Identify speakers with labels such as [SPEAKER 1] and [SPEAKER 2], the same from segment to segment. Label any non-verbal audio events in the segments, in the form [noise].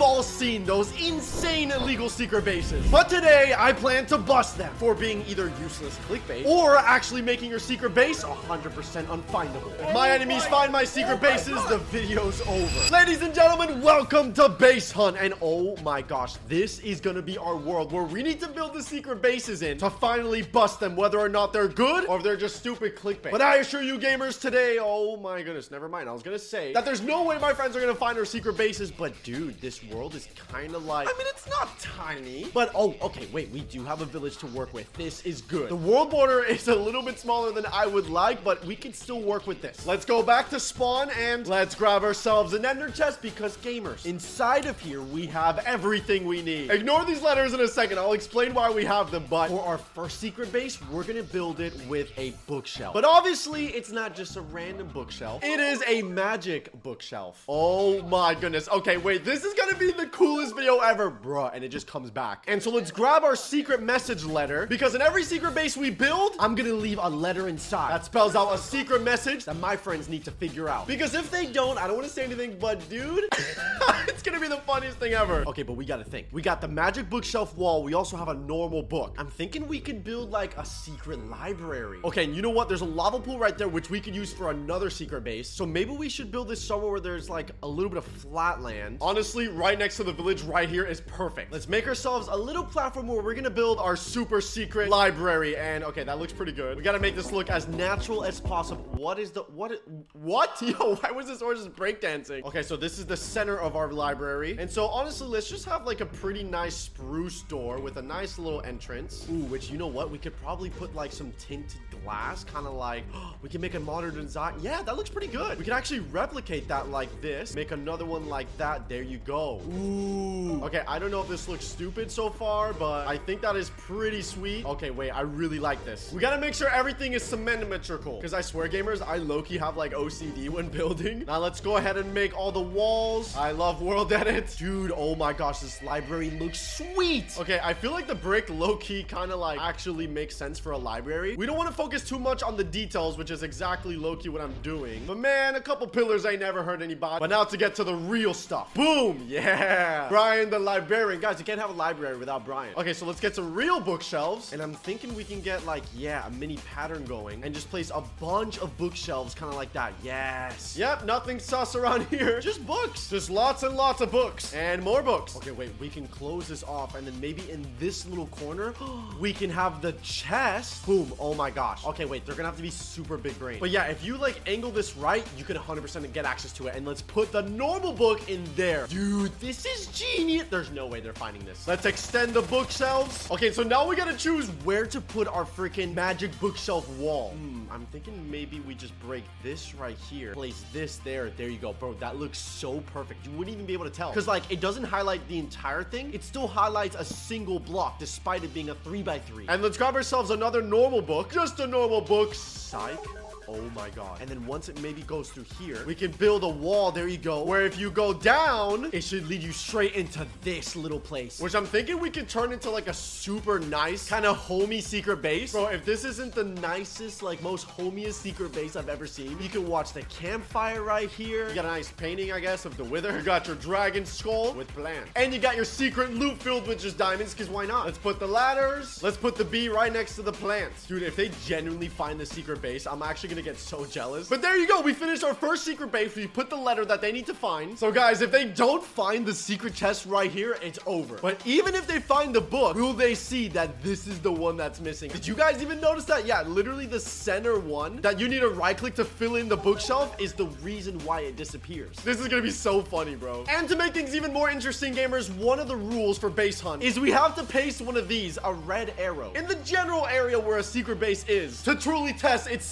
[SPEAKER 1] we've all seen those insane illegal secret bases. But today, I plan to bust them for being either useless clickbait or actually making your secret base 100% unfindable. If my enemies find my secret bases, the video's over. Ladies and gentlemen, welcome to Base Hunt. And oh my gosh, this is gonna be our world where we need to build the secret bases in to finally bust them, whether or not they're good or if they're just stupid clickbait. But I assure you gamers today, oh my goodness, never mind. I was gonna say that there's no way my friends are gonna find our secret bases, but dude, this world is kind of like, I mean, it's not tiny, but oh, okay, wait, we do have a village to work with. This is good. The world border [laughs] is a little bit smaller than I would like, but we can still work with this. Let's go back to spawn and let's grab ourselves an ender chest because gamers, inside of here, we have everything we need. Ignore these letters in a second. I'll explain why we have them, but for our first secret base, we're gonna build it with a bookshelf. But obviously, it's not just a random bookshelf. It is a magic bookshelf. Oh my goodness. Okay, wait, this is gonna be the coolest video ever, bruh, and it just comes back. And so let's grab our secret message letter because in every secret base we build, I'm gonna leave a letter inside that spells out a secret message that my friends need to figure out. Because if they don't, I don't want to say anything, but dude, [laughs] it's gonna be the funniest thing ever. Okay, but we gotta think. We got the magic bookshelf wall. We also have a normal book. I'm thinking we could build like a secret library. Okay, and you know what? There's a lava pool right there, which we could use for another secret base. So maybe we should build this somewhere where there's like a little bit of flat land. Honestly, right next to the village right here is perfect. Let's make ourselves a little platform where we're gonna build our super secret library. And okay, that looks pretty good. We gotta make this look as natural as possible. What is the, what, what? [laughs] Yo, why was this horse just breakdancing? Okay, so this is the center of our library. And so honestly, let's just have like a pretty nice spruce door with a nice little entrance. Ooh, which you know what? We could probably put like some tinted glass, kind of like, [gasps] we can make a modern design. Yeah, that looks pretty good. We can actually replicate that like this. Make another one like that. There you go. Ooh. Okay, I don't know if this looks stupid so far, but I think that is pretty sweet. Okay, wait, I really like this. We gotta make sure everything is symmetrical. Because I swear, gamers, I low-key have like OCD when [laughs] building. Now let's go ahead and make all the walls. I love world [laughs] edit. Dude, oh my gosh, this library looks sweet. Okay, I feel like the brick low-key kind of like actually makes sense for a library. We don't want to focus too much on the details, which is exactly low-key what I'm doing. But man, a couple pillars ain't never hurt anybody. But now to get to the real stuff. Boom, yeah. Brian the librarian. Guys, you can't have a library without Brian. Okay, so let's get some real bookshelves. And I'm thinking we can get like, yeah, a mini pattern going and just place a bunch of bookshelves kind of like that. Yes. Yep, nothing sus around [laughs] here. Just books. Just lots and lots of books and more books. Okay, wait, we can close this off and then maybe in this little corner, [gasps] we can have the chest. Boom. Oh my gosh. Okay, wait, they're gonna have to be super big brain. But yeah, if you like angle this right, you can 100% get access to it. And let's put the normal book in there. Dude, this is genius. There's no way they're finding this. Let's extend the bookshelves. Okay, so now we gotta choose where to put our freaking magic bookshelf wall. Hmm, I'm thinking maybe we just break this right here. Place this there. There you go. Bro, that looks so perfect. You wouldn't even be able to tell. Because like, it doesn't highlight the entire thing. It still highlights a single block despite it being a 3 by 3 And let's grab ourselves another normal book. Just a normal book. Psych. Oh my god. And then once it maybe goes through here, we can build a wall. There you go. Where if you go down, it should lead you straight into this little place. Which I'm thinking we could turn into like a super nice, kind of homey secret base. Bro, if this isn't the nicest, like most homiest secret base I've ever seen, you can watch the campfire right here. You got a nice painting, I guess, of the wither. You got your dragon skull with plants. And you got your secret loot filled with just diamonds, because why not? Let's put the ladders. Let's put the bee right next to the plants. Dude, if they genuinely find the secret base, I'm actually gonna get so jealous. But there you go. We finished our first secret base. We put the letter that they need to find. So guys, if they don't find the secret chest right here, it's over. But even if they find the book, will they see that this is the one that's missing? Did you guys even notice that? Yeah, literally the center one that you need to right click to fill in the bookshelf is the reason why it disappears. This is gonna be so funny, bro. And to make things even more interesting, gamers, one of the rules for base hunt is we have to paste one of these, a red arrow, in the general area where a secret base is to truly test its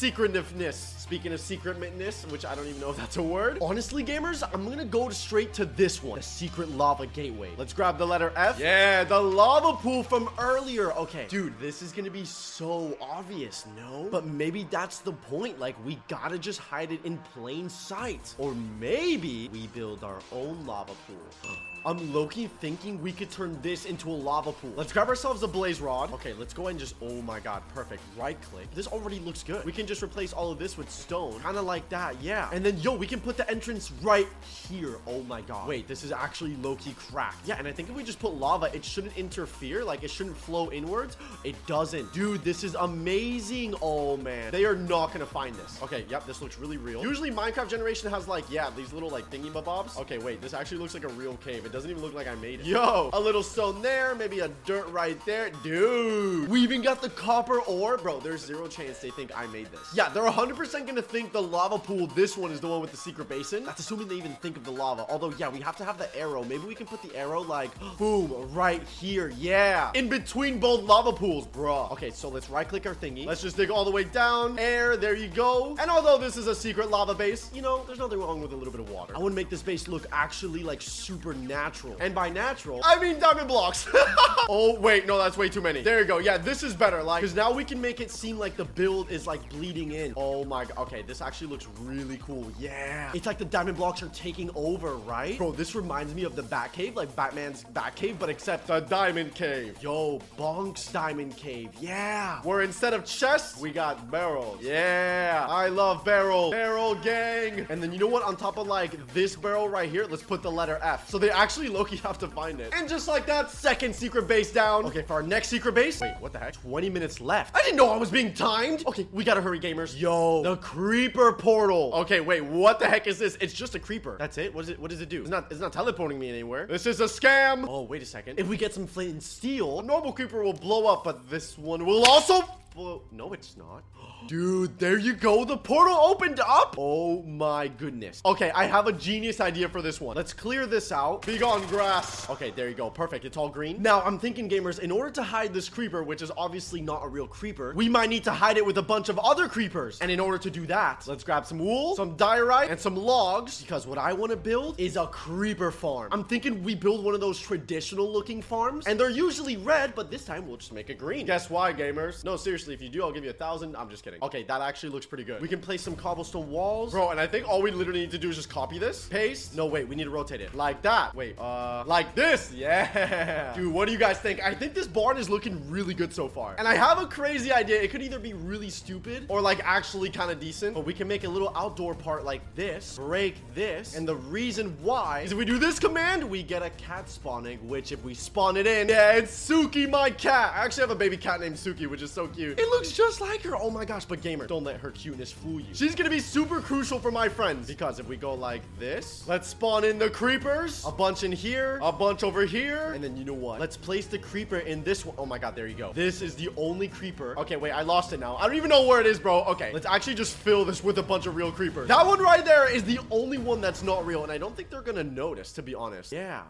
[SPEAKER 1] secretiveness. Speaking of secretness, which I don't even know if that's a word. Honestly, gamers, I'm gonna go straight to this one, the secret lava gateway. Let's grab the letter F. Yeah, the lava pool from earlier. Okay, dude, this is gonna be so obvious, no? But maybe that's the point. Like, we gotta just hide it in plain sight. Or maybe we build our own lava pool. I'm low-key thinking we could turn this into a lava pool. Let's grab ourselves a blaze rod. Okay, let's go and just, oh my God, perfect. Right click. This already looks good. We can just replace all of this with stone. Kind of like that, yeah. And then, yo, we can put the entrance right here. Oh my God. Wait, this is actually low-key cracked. Yeah, and I think if we just put lava, it shouldn't interfere. Like, it shouldn't flow inwards. It doesn't. Dude, this is amazing. Oh, man. They are not to find this. Okay, yep, this looks really real. Usually, Minecraft Generation has, like, yeah, these little, like, thingy bobs. Okay, wait, this actually looks like a real cave. It doesn't even look like I made it. Yo, a little stone there, maybe a dirt right there. Dude, we even got the copper ore. Bro, there's zero chance they think I made this. Yeah, they're 100% gonna think the lava pool, this one is the one with the secret basin. That's assuming they even think of the lava. Although, yeah, we have to have the arrow. Maybe we can put the arrow, like, [gasps] boom, right here. Yeah, in between both lava pools, bro. Okay, so let's right-click our thingy. Let's just dig all the way down. Air, there you go. And although this is a secret lava base, you know, there's nothing wrong with a little bit of water. I want to make this base look actually, like, super natural. And by natural, I mean diamond blocks. [laughs] oh, wait, no, that's way too many. There you go. Yeah, this is better. Like, because now we can make it seem like the build is, like, bleeding in. Oh, my God. Okay, this actually looks really cool. Yeah. It's like the diamond blocks are taking over, right? Bro, this reminds me of the Batcave, like Batman's Batcave, but except the Diamond Cave. Yo, Bonk's Diamond Cave. Yeah. Where instead of chests, we got barrels. Yeah. I love barrel. Barrel gang. And then you know what? On top of, like, this barrel right here, let's put the letter F. So they actually, low-key, have to find it. And just like that, second secret base down. Okay, for our next secret base. Wait, what the heck? 20 minutes left. I didn't know I was being timed. Okay, we gotta hurry, gamers. Yo, the creeper portal. Okay, wait, what the heck is this? It's just a creeper. That's it? What is it? What does it do? It's not, it's not teleporting me anywhere. This is a scam. Oh, wait a second. If we get some flint and steel, a normal creeper will blow up, but this one will also No, it's not. [gasps] Dude, there you go. The portal opened up. Oh my goodness. Okay, I have a genius idea for this one. Let's clear this out. Be gone, grass. Okay, there you go. Perfect. It's all green. Now, I'm thinking, gamers, in order to hide this creeper, which is obviously not a real creeper, we might need to hide it with a bunch of other creepers. And in order to do that, let's grab some wool, some diorite, and some logs, because what I want to build is a creeper farm. I'm thinking we build one of those traditional looking farms, and they're usually red, but this time we'll just make it green. Guess why, gamers? No, seriously, if you do, I'll give you a thousand. I'm just kidding. Okay, that actually looks pretty good. We can place some cobblestone walls. Bro, and I think all we literally need to do is just copy this. Paste. No, wait, we need to rotate it. Like that. Wait, uh, like this. Yeah. [laughs] Dude, what do you guys think? I think this barn is looking really good so far. And I have a crazy idea. It could either be really stupid or like actually kind of decent. But we can make a little outdoor part like this. Break this. And the reason why is if we do this command, we get a cat spawning, which if we spawn it in, yeah, it's Suki, my cat. I actually have a baby cat named Suki, which is so cute. It looks just like her. Oh my gosh, but gamer, don't let her cuteness fool you. She's gonna be super crucial for my friends because if we go like this, let's spawn in the creepers, a bunch in here, a bunch over here, and then you know what? Let's place the creeper in this one. Oh my god, there you go. This is the only creeper. Okay, wait, I lost it now. I don't even know where it is, bro. Okay, let's actually just fill this with a bunch of real creepers. That one right there is the only one that's not real, and I don't think they're gonna notice, to be honest. Yeah.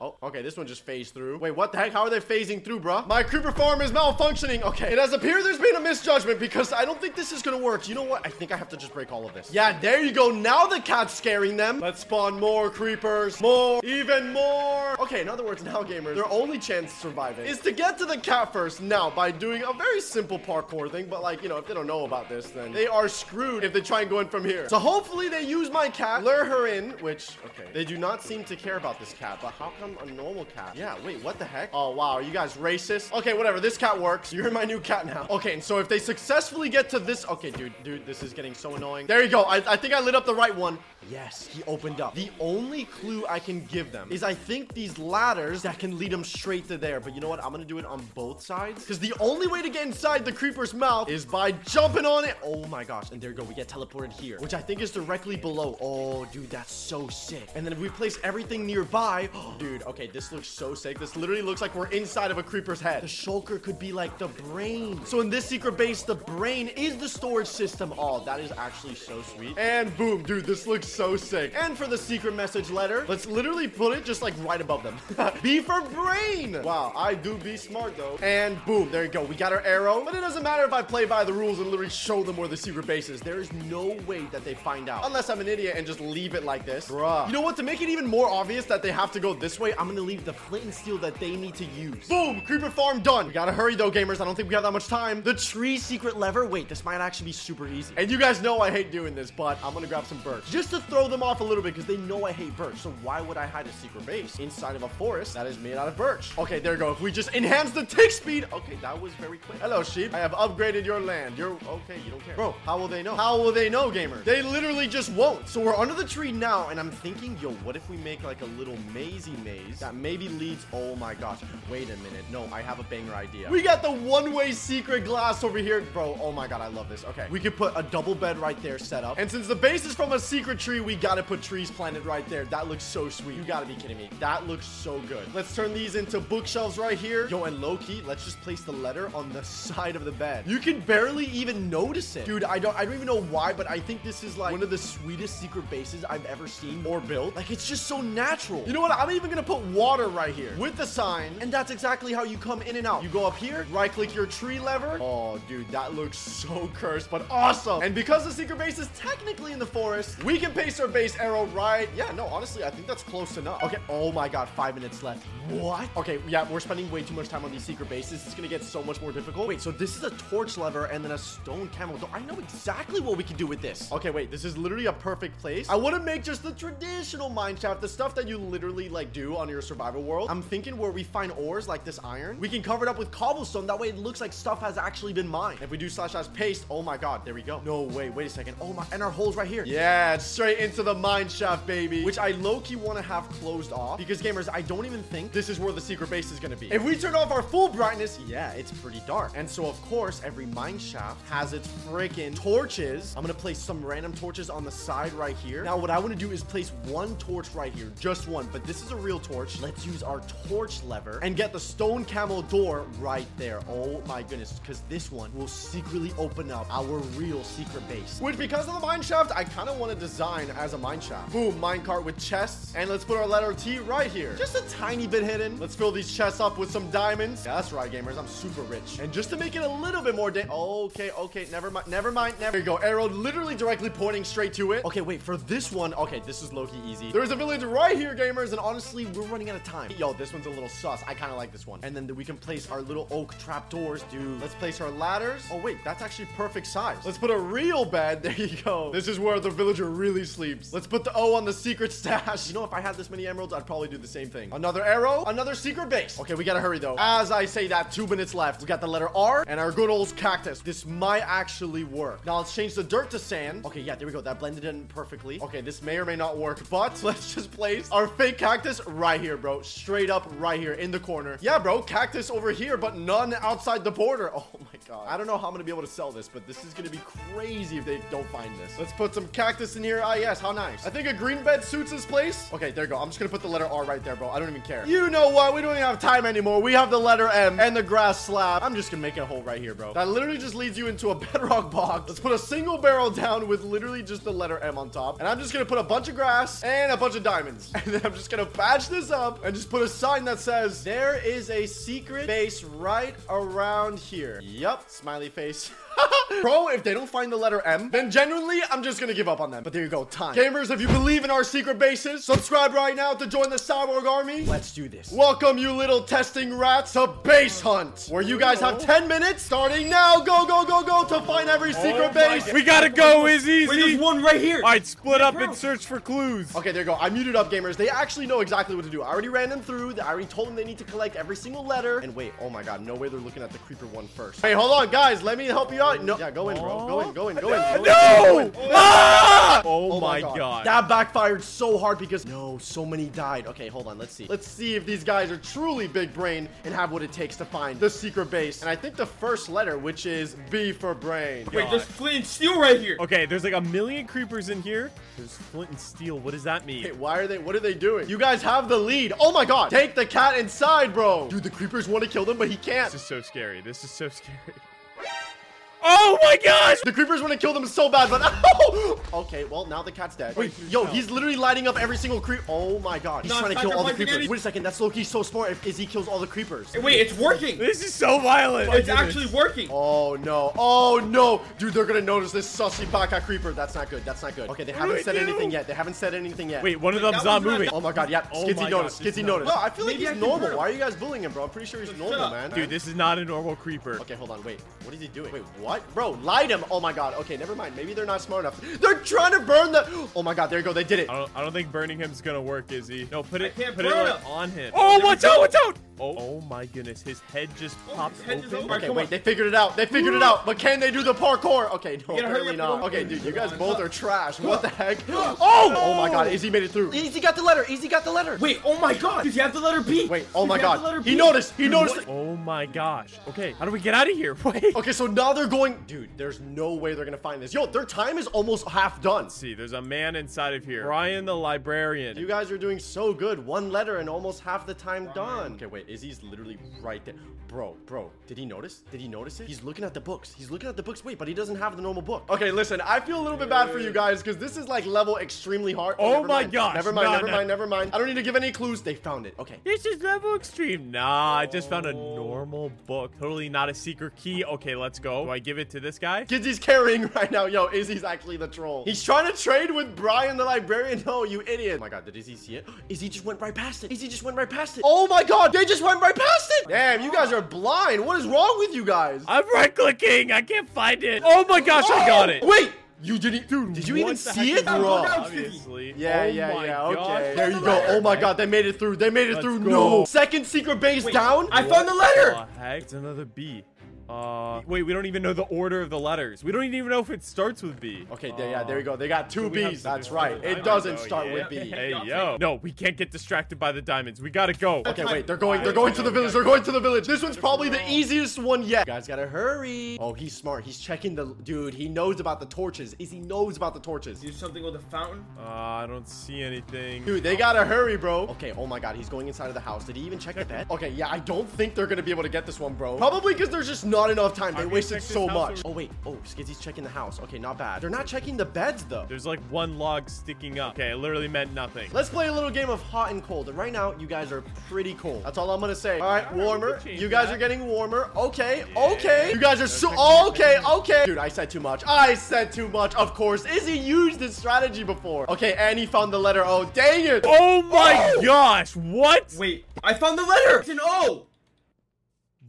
[SPEAKER 1] Oh, okay, this one just phased through. Wait, what the heck? How are they phasing through, bruh? My creeper farm is malfunctioning. Okay, it has appeared there's been a misjudgment because I don't think this is gonna work. You know what? I think I have to just break all of this. Yeah, there you go. Now the cat's scaring them. Let's spawn more creepers. More. Even more. Okay, in other words, now gamers, their only chance of surviving is to get to the cat first. Now, by doing a very simple parkour thing, but like, you know, if they don't know about this, then they are screwed if they try and go in from here. So hopefully they use my cat, lure her in, which, okay, they do not seem to care about this cat, but how come a normal cat. Yeah, wait, what the heck? Oh, wow, are you guys racist? Okay, whatever, this cat works. You're my new cat now. Okay, and so if they successfully get to this... Okay, dude, dude, this is getting so annoying. There you go. I, I think I lit up the right one. Yes, he opened up. The only clue I can give them is I think these ladders that can lead them straight to there. But you know what? I'm gonna do it on both sides. Because the only way to get inside the creeper's mouth is by jumping on it. Oh my gosh. And there you go. We get teleported here, which I think is directly below. Oh, dude, that's so sick. And then if we place everything nearby, [gasps] dude, okay, this looks so sick. This literally looks like we're inside of a creeper's head. The shulker could be like the brain. So in this secret base, the brain is the storage system. Oh, that is actually so sweet. And boom, dude, this looks so sick. And for the secret message letter, let's literally put it just like right above them. [laughs] B for brain. Wow, I do be smart though. And boom, there you go. We got our arrow. But it doesn't matter if I play by the rules and literally show them where the secret base is. There is no way that they find out. Unless I'm an idiot and just leave it like this. Bruh. You know what? To make it even more obvious that they have to go this way, I'm gonna leave the flint and steel that they need to use. Boom, creeper farm done. We gotta hurry though, gamers. I don't think we have that much time. The tree secret lever. Wait, this might actually be super easy. And you guys know I hate doing this, but I'm gonna grab some birch. Just to throw them off a little bit because they know I hate birch. So why would I hide a secret base inside of a forest that is made out of birch? Okay, there you go. If we just enhance the tick speed. Okay, that was very quick. Hello, sheep. I have upgraded your land. You're okay. You don't care. Bro, how will they know? How will they know, gamer? They literally just won't. So we're under the tree now, and I'm thinking, yo, what if we make like a little mazy maze that maybe leads... Oh my gosh. Wait a minute. No, I have a banger idea. We got the one-way secret glass over here. Bro, oh my god, I love this. Okay, we could put a double bed right there set up. And since the base is from a secret tree, we gotta put trees planted right there. That looks so sweet. You gotta be kidding me. That looks so good. Let's turn these into bookshelves right here. Yo, and low-key, let's just place the letter on the side of the bed. You can barely even notice it. Dude, I don't I don't even know why, but I think this is like one of the sweetest secret bases I've ever seen or built. Like, it's just so natural. You know what? I'm even gonna put water right here with the sign, and that's exactly how you come in and out. You go up here, right-click your tree lever. Oh, dude, that looks so cursed, but awesome. And because the secret base is technically in the forest, we can paste our base arrow right. Yeah, no, honestly, I think that's close enough. Okay. Oh my God, five minutes left. What? Okay, yeah, we're spending way too much time on these secret bases. It's gonna get so much more difficult. Wait, so this is a torch lever and then a stone camel. I know exactly what we can do with this. Okay, wait, this is literally a perfect place. I want to make just the traditional mine shaft, the stuff that you literally like do on your survival world. I'm thinking where we find ores like this iron, we can cover it up with cobblestone. That way it looks like stuff has actually been mined. If we do slash slash paste, oh my God, there we go. No, wait, wait a second. Oh my, and our hole's right here. Yeah, straight into the mine shaft, baby, which I low-key want to have closed off because gamers, I don't even think this is where the secret base is going to be. If we turn off our full brightness, yeah, it's pretty dark. And so of course, every mine shaft has its freaking torches. I'm going to place some random torches on the side right here. Now, what I want to do is place one torch right here, just one, but this is a real torch. Let's use our torch lever and get the stone camel door right there. Oh my goodness, because this one will secretly open up our real secret base. Which, because of the mine shaft, I kind of want to design as a mine shaft. Boom, minecart with chests. And let's put our letter T right here. Just a tiny bit hidden. Let's fill these chests up with some diamonds. Yeah, that's right, gamers. I'm super rich. And just to make it a little bit more... Okay, okay, never mind, never mind, never... There you go. Arrow literally directly pointing straight to it. Okay, wait, for this one... Okay, this is low-key easy. There's a village right here, gamers, and honestly, we're running out of time. Yo, this one's a little sus. I kind of like this one. And then we can place our little oak trap doors, dude. Let's place our ladders. Oh, wait, that's actually perfect size. Let's put a real bed. [laughs] There you go. This is where the villager really sleeps. Let's put the O on the secret stash. You know, if I had this many emeralds, I'd probably do the same thing. Another arrow, another secret base. Okay, we gotta hurry, though. As I say that, two minutes left. We got the letter R and our good old cactus. This might actually work. Now, let's change the dirt to sand. Okay, yeah, there we go. That blended in perfectly. Okay, this may or may not work, but [laughs] let's just place our fake cactus right here, bro. Straight up right here in the corner. Yeah, bro, cactus over here, but none outside the border. [laughs] Oh my god. I don't know how I'm gonna be able to sell this, but this is gonna be crazy if they don't find this. Let's put some cactus in here. Ah, yes, how nice. I think a green bed suits this place. Okay, there you go. I'm just gonna put the letter R right there, bro. I don't even care. You know what? We don't even have time anymore. We have the letter M and the grass slab. I'm just gonna make a hole right here, bro. That literally just leads you into a [laughs] bedrock box. Let's put a single barrel down with literally just the letter M on top. And I'm just gonna put a bunch of grass and a bunch of diamonds. [laughs] And then I'm just gonna patch this up and just put a sign that says, there is a secret base right around here. Yup, smiley face. [laughs] [laughs] Bro, if they don't find the letter M, then genuinely, I'm just gonna give up on them. But there you go, time. Gamers, if you believe in our secret bases, subscribe right now to join the Cyborg Army. Let's do this. Welcome, you little testing rats, to Base Hunt, where you guys have 10 minutes, starting now. Go, go, go, go, to find every oh secret base.
[SPEAKER 2] We gotta go, Izzy.
[SPEAKER 3] Wait, there's one right here.
[SPEAKER 2] All right, split up and search for clues.
[SPEAKER 1] Okay, there you go. I muted up, gamers. They actually know exactly what to do. I already ran them through. I already told them they need to collect every single letter. And wait, oh my god, no way they're looking at the creeper one first. Hey, hold on, guys. Let me help you out. No, yeah, go in, bro. Go in, go in, go in. Go in, go in.
[SPEAKER 2] No! Ah! Oh,
[SPEAKER 1] Oh
[SPEAKER 2] my god.
[SPEAKER 1] That backfired so hard because no, so many died. Okay, hold on. Let's see. Let's see if these guys are truly big brain and have what it takes to find the secret base. And I think the first letter, which is B for brain.
[SPEAKER 3] Wait, there's flint and steel right here.
[SPEAKER 2] Okay, there's like a million creepers in here. There's flint and steel. What does that mean?
[SPEAKER 1] Hey, why are they? What are they doing? You guys have the lead. Oh my god. Take the cat inside, bro. Dude, the creepers want to kill them, but he can't.
[SPEAKER 2] This is so scary. This is so [laughs] scary. Oh my gosh!
[SPEAKER 1] The creepers want to kill them so bad, but [laughs] oh! okay. Well, now the cat's dead. Wait, yo, he's literally lighting up every single creep. Oh my god, he's
[SPEAKER 3] No,
[SPEAKER 1] trying to kill all the creepers.
[SPEAKER 3] any-
[SPEAKER 1] Wait a second, that's low-key so smart. If Izzy kills all the creepers.
[SPEAKER 3] Wait, it's working. [laughs]
[SPEAKER 2] This is so violent.
[SPEAKER 3] It's actually working.
[SPEAKER 1] Oh no! Oh no! Dude, they're gonna notice this sussy baka creeper. That's not good. That's not good. Okay, they
[SPEAKER 2] do
[SPEAKER 1] haven't said
[SPEAKER 2] do?
[SPEAKER 1] anything yet. They haven't said anything yet.
[SPEAKER 2] Wait, one of them's
[SPEAKER 3] that
[SPEAKER 2] not moving.
[SPEAKER 1] Oh my god, yeah.
[SPEAKER 2] Oh
[SPEAKER 1] Skizzy
[SPEAKER 2] my
[SPEAKER 1] noticed.
[SPEAKER 2] God, this
[SPEAKER 1] Skizzy
[SPEAKER 2] is
[SPEAKER 1] noticed.
[SPEAKER 2] not-
[SPEAKER 1] No, I feel like
[SPEAKER 3] Maybe I
[SPEAKER 1] he's normal. Why are you guys bullying him, bro? I'm pretty sure he's normal, man.
[SPEAKER 2] Dude, this is not a normal creeper.
[SPEAKER 1] Okay, hold on. Wait. What is he doing? Wait, what? What? Bro, light him. Oh my god. Okay, never mind. Maybe they're not smart enough. They're trying to burn the. Oh my god, there you go. They did it.
[SPEAKER 2] I don't, I don't think burning him's gonna work, Izzy. No, put it,
[SPEAKER 3] can't
[SPEAKER 2] put it like,
[SPEAKER 3] him.
[SPEAKER 2] on him.
[SPEAKER 3] Oh,
[SPEAKER 2] Oh,
[SPEAKER 3] there
[SPEAKER 2] watch out, watch out! Oh, oh my goodness, his head just
[SPEAKER 3] Oh,
[SPEAKER 2] popped
[SPEAKER 3] his head is
[SPEAKER 2] open.
[SPEAKER 1] Okay,
[SPEAKER 3] Come
[SPEAKER 1] wait,
[SPEAKER 3] on.
[SPEAKER 1] they figured it out. They figured it out. But can they do the parkour? Okay, no, apparently not. Okay, dude, you guys both are trash. What the heck? [gasps]
[SPEAKER 3] Oh!
[SPEAKER 1] Oh my god, Izzy made it through. Izzy got the letter. Izzy got the letter.
[SPEAKER 3] Wait, oh my god. Did he have the letter B?
[SPEAKER 1] Wait, oh my
[SPEAKER 3] he
[SPEAKER 1] god. He noticed. He noticed.
[SPEAKER 3] what?
[SPEAKER 2] Oh my gosh. Okay, how do we get out of here? [laughs] Wait.
[SPEAKER 1] Okay, so now they're going. Dude, there's no way they're gonna find this. Yo, their time is almost half done.
[SPEAKER 2] Let's see, there's a man inside of here. Brian the librarian.
[SPEAKER 1] You guys are doing so good. One letter and almost half the time done. Okay, wait. Izzy's literally right there. Bro, bro, did he notice? Did he notice it? He's looking at the books. He's looking at the books. Wait, but he doesn't have the normal book. Okay, listen, I feel a little bit bad for you guys because this is like level extremely hard.
[SPEAKER 2] Oh
[SPEAKER 1] never
[SPEAKER 2] my
[SPEAKER 1] mind.
[SPEAKER 2] gosh,
[SPEAKER 1] Never mind,
[SPEAKER 2] no,
[SPEAKER 1] never
[SPEAKER 2] no.
[SPEAKER 1] mind, never mind. I don't need to give any clues. They found it. Okay.
[SPEAKER 2] This is level extreme. Nah, I just found a normal book. Totally not a secret key. Okay, let's go. Do I give it to this guy?
[SPEAKER 1] Skizzy's carrying [laughs] right now. Yo, Izzy's actually the troll. He's trying to trade with Brian the librarian. [laughs] No, you idiot. Oh my god, did Izzy see it? [gasps] Izzy just went right past it. Izzy just went right past it. Oh my god, they just went right past it. Damn, you guys are blind. What is wrong with you guys?
[SPEAKER 2] I'm right clicking. I can't find it. Oh my gosh, I got it.
[SPEAKER 1] Wait, you didn't, dude. Did you even
[SPEAKER 2] What the
[SPEAKER 1] see
[SPEAKER 2] heck
[SPEAKER 1] it,
[SPEAKER 2] is
[SPEAKER 1] bro?
[SPEAKER 2] wrong?
[SPEAKER 3] Bro.
[SPEAKER 2] Obviously.
[SPEAKER 1] Yeah,
[SPEAKER 2] Oh
[SPEAKER 1] yeah,
[SPEAKER 2] my
[SPEAKER 1] yeah.
[SPEAKER 2] gosh.
[SPEAKER 1] Okay. There you go. Oh my god, they made it through. They made it
[SPEAKER 2] Let's
[SPEAKER 1] through.
[SPEAKER 2] go.
[SPEAKER 1] No. Second secret base
[SPEAKER 3] Wait,
[SPEAKER 1] down.
[SPEAKER 3] I found the letter.
[SPEAKER 2] The heck? It's another B. Uh, wait, we don't even know the order of the letters. We don't even know if it starts with B.
[SPEAKER 1] Okay, there, yeah, there you go. They got two
[SPEAKER 2] So
[SPEAKER 1] B's. That's right. It doesn't
[SPEAKER 2] though,
[SPEAKER 1] start
[SPEAKER 2] yeah.
[SPEAKER 1] with B. [laughs]
[SPEAKER 2] Hey, yo. No, we can't get distracted by the diamonds. We gotta go.
[SPEAKER 1] Okay, wait, they're going, they're going to the village, they're going to the village. This one's probably the easiest one yet. You guys gotta hurry. Oh, he's smart. He's checking the, dude, he knows about the torches. Is he knows about the torches.
[SPEAKER 3] Do something with the fountain.
[SPEAKER 2] Uh, I don't see anything.
[SPEAKER 1] Dude, they gotta hurry, bro. Okay, oh my god, he's going inside of the house. Did he even check the bed? [laughs] Okay, yeah, I don't think they're gonna be able to get this one, bro. Probably because there's just not enough time. They wasted so much.
[SPEAKER 2] or-
[SPEAKER 1] Oh, wait. Oh, Skizzy's checking the house. Okay, not bad. They're not checking the beds, though.
[SPEAKER 2] There's like one log sticking up. Okay, it literally meant nothing.
[SPEAKER 1] Let's play a little game of hot and cold. And right now, you guys are pretty cold. That's all I'm gonna say. All right, warmer. You guys
[SPEAKER 2] that.
[SPEAKER 1] are getting warmer. Okay,
[SPEAKER 2] Yeah.
[SPEAKER 1] okay. You guys are so okay, okay. Dude, I said too much. I said too much. Of course, Izzy used this strategy before. Okay, and he found the letter O. Dang it.
[SPEAKER 2] Oh my oh! gosh! What?
[SPEAKER 3] Wait, I found the letter. It's an O.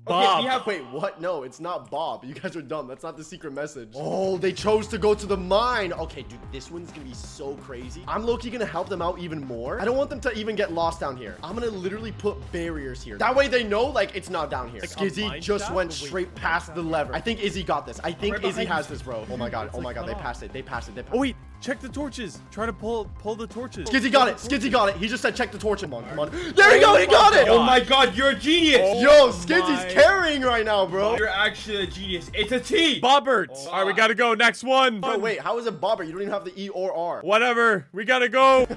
[SPEAKER 2] Bob.
[SPEAKER 3] we have-
[SPEAKER 1] Wait, what? No, it's not Bob. You guys are dumb. That's not the secret message. Oh, they chose to go to the mine. Okay, dude, this one's gonna be so crazy. I'm low-key gonna help them out even more. I don't want them to even get lost down here. I'm gonna literally put barriers here. That way they know, like, it's not down here.
[SPEAKER 2] Like
[SPEAKER 1] Skizzy just
[SPEAKER 2] shaft?
[SPEAKER 1] went
[SPEAKER 2] Wait,
[SPEAKER 1] straight past the lever. I think Izzy got this. I think
[SPEAKER 3] Right
[SPEAKER 1] Izzy has this, bro. Oh my god. Oh my god. They passed it. They passed it. They oh, passed
[SPEAKER 2] Oh
[SPEAKER 1] it.
[SPEAKER 2] wait, check the torches. Try to pull pull the torches.
[SPEAKER 1] Skizzy got it. Skizzy got it. He just said check the torch. Come on, come on. [gasps] There you go. He oh got it.
[SPEAKER 3] Oh my god, you're a genius.
[SPEAKER 1] Yo, oh Skizzy's
[SPEAKER 2] my-
[SPEAKER 1] carrying right now, bro.
[SPEAKER 3] You're actually a genius. It's a T.
[SPEAKER 2] Bobbert. Oh. All right, we gotta go. Next one.
[SPEAKER 1] Oh, wait, how is it Bobber? You don't even have the E or R.
[SPEAKER 2] Whatever. We gotta go. [laughs]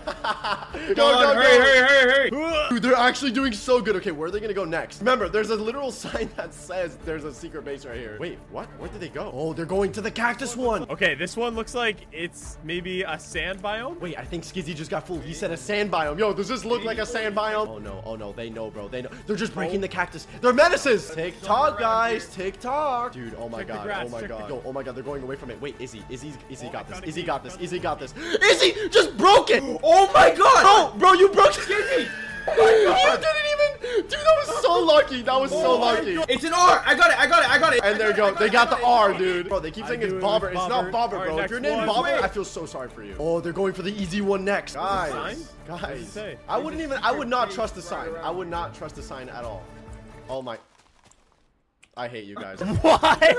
[SPEAKER 1] Go,
[SPEAKER 3] Come
[SPEAKER 1] go,
[SPEAKER 3] on,
[SPEAKER 1] go.
[SPEAKER 3] hurry, hurry, hurry, hurry.
[SPEAKER 1] Dude, they're actually doing so good. Okay, where are they gonna go next? Remember, there's a literal [laughs] sign that says there's a secret base right here. Wait, what? Where did they go? Oh, they're going to the cactus one.
[SPEAKER 2] Okay, this one looks like it's maybe a sand biome.
[SPEAKER 1] Wait, I think Skizzy just got fooled. He said a sand biome. Yo, does this look like a sand biome? Oh no, oh no, they know, bro. They know. They're just breaking oh. the cactus. They're menaces. Tick tock, guys. Tick tock. Dude, oh my god. Oh my god. Yo, oh my god, they're going away from it. Wait, Izzy, Izzy, Izzy got this.
[SPEAKER 2] gotta
[SPEAKER 1] Izzy
[SPEAKER 2] keep-
[SPEAKER 1] got this. Izzy got this. [gasps] Izzy just broke it. [gasps]
[SPEAKER 3] Oh my god.
[SPEAKER 1] Bro, bro, you broke it. [gasps]
[SPEAKER 3] Skizzy.
[SPEAKER 1] You didn't even. Dude, that was so lucky. That was so
[SPEAKER 3] Oh
[SPEAKER 1] lucky.
[SPEAKER 3] It's an R. I got it. I got it. I got it.
[SPEAKER 1] And there you go. They got the R, dude. Bro, they keep saying it's Bobber. It's not Bobber,
[SPEAKER 2] right,
[SPEAKER 1] bro. If
[SPEAKER 2] next
[SPEAKER 1] you're named. Bobber, I feel so sorry for you. Oh, they're going for the easy one next. Guys,
[SPEAKER 2] Sign? What does it
[SPEAKER 1] guys. I wouldn't even. I would not trust the sign. I would not trust the sign at all. Oh my. I hate you guys.
[SPEAKER 2] Why? [laughs]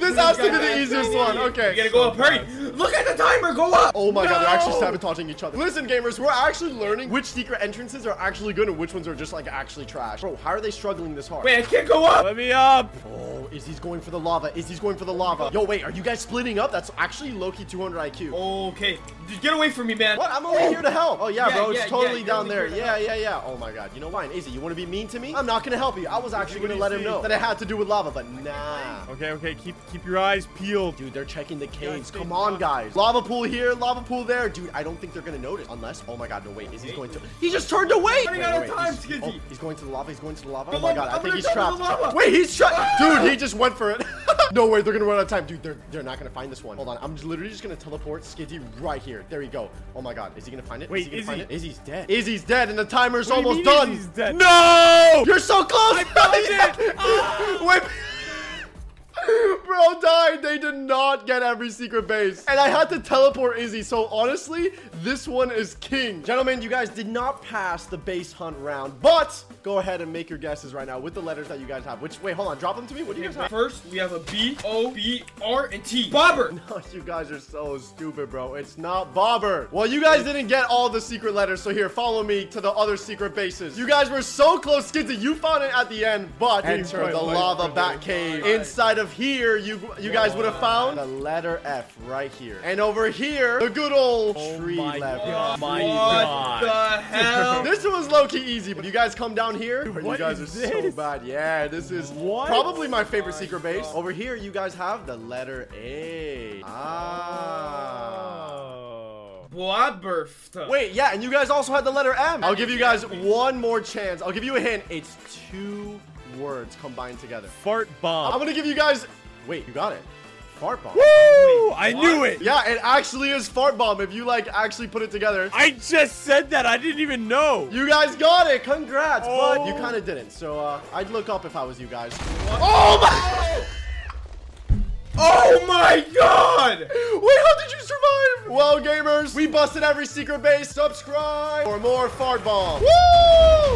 [SPEAKER 1] this has to be the easiest one. Okay.
[SPEAKER 3] You gotta go up. Hurry. Look at the timer. Go up.
[SPEAKER 1] Oh my god, they're actually
[SPEAKER 2] No!
[SPEAKER 1] sabotaging each other. Listen, gamers, we're actually learning which secret entrances are actually good and which ones are just like actually trash. Bro, how are they struggling this hard?
[SPEAKER 3] Wait, I can't go up.
[SPEAKER 2] Let me up.
[SPEAKER 1] Oh, Izzy's going for the lava. Izzy's going for the lava. Yo, wait, are you guys splitting up? That's actually low-key 200 IQ.
[SPEAKER 3] Okay. Just get away from me, man.
[SPEAKER 1] What? I'm only here to help. Oh yeah,
[SPEAKER 3] Yeah,
[SPEAKER 1] bro. It's totally
[SPEAKER 3] yeah,
[SPEAKER 1] down there. Yeah, yeah, yeah. Oh my god. You know why? Izzy, you want to be mean to me? I'm not gonna help you. I was actually gonna let him know that it had to do with lava, but nah.
[SPEAKER 2] Okay, okay. Keep keep your eyes peeled.
[SPEAKER 1] Dude, they're checking the caves. Come on, guys. Lava pool here, lava pool there. Dude, I don't think they're gonna notice. Unless, oh my god, no, wait. is he going to. He just turned away.
[SPEAKER 3] Running out of time,
[SPEAKER 1] he's- oh, he's going to the lava. He's going to the lava. Oh my god, I think he's trapped. Wait, he's trapped. Ah! Dude, he just went for it. [laughs] no way, they're gonna run out of time. Dude, they're they're not gonna find this one. Hold on, I'm literally just gonna teleport Skizzy right here. There you go. Oh my god, is he gonna find it?
[SPEAKER 2] Wait,
[SPEAKER 1] is he gonna find
[SPEAKER 2] Izzy.
[SPEAKER 1] it? Izzy's dead. Izzy's dead, and the timer's
[SPEAKER 2] What do
[SPEAKER 1] almost
[SPEAKER 2] mean
[SPEAKER 1] done.
[SPEAKER 2] Izzy's dead? No!
[SPEAKER 1] You're so close.
[SPEAKER 2] I found [laughs] it. [laughs]
[SPEAKER 1] Wait. [laughs] bro died. They did not get every secret base. And I had to teleport Izzy. So honestly, this one is king. Gentlemen, you guys did not pass the base hunt round. But go ahead and make your guesses right now with the letters that you guys have. Which, wait, hold on. Drop them to me. What do you guys have?
[SPEAKER 3] First, we have a B, O, B, R, and T. Bobber. [laughs]
[SPEAKER 1] No, you guys are so stupid, bro. It's not Bobber. Well, you guys didn't get all the secret letters, so here, follow me to the other secret bases. You guys were so close, Skizzy. You found it at the end, but enter the lava bat cave. Inside of here, you you guys would have found the letter F right here. And over here, the good old tree
[SPEAKER 2] my
[SPEAKER 1] lever.
[SPEAKER 2] God. My
[SPEAKER 3] what
[SPEAKER 2] God.
[SPEAKER 3] the hell? [laughs]
[SPEAKER 1] This was low-key easy, but you guys come down here, you guys are
[SPEAKER 2] is
[SPEAKER 1] so bad. Yeah, this is
[SPEAKER 2] What?
[SPEAKER 1] probably my favorite secret base. Over here, you guys have the letter A. Ah.
[SPEAKER 2] Oh.
[SPEAKER 3] Blobberft.
[SPEAKER 1] Wait, yeah, and you guys also had the letter M. I'll give you guys one more chance. I'll give you a hint. It's two words combined together.
[SPEAKER 2] Fart bomb.
[SPEAKER 1] I'm gonna give you guys. Wait, you got it. Fart bomb.
[SPEAKER 2] Woo! I knew it.
[SPEAKER 1] Yeah, it actually is fart bomb if you like actually put it together.
[SPEAKER 2] I just said that. I didn't even know.
[SPEAKER 1] You guys got it. Congrats. But you
[SPEAKER 2] Oh.
[SPEAKER 1] kind of didn't. So uh, I'd look up if I was you guys. Oh my!
[SPEAKER 3] Oh my god!
[SPEAKER 1] Wait, how did you survive? Well, gamers, we busted every secret base. Subscribe for more fart bomb. Woo!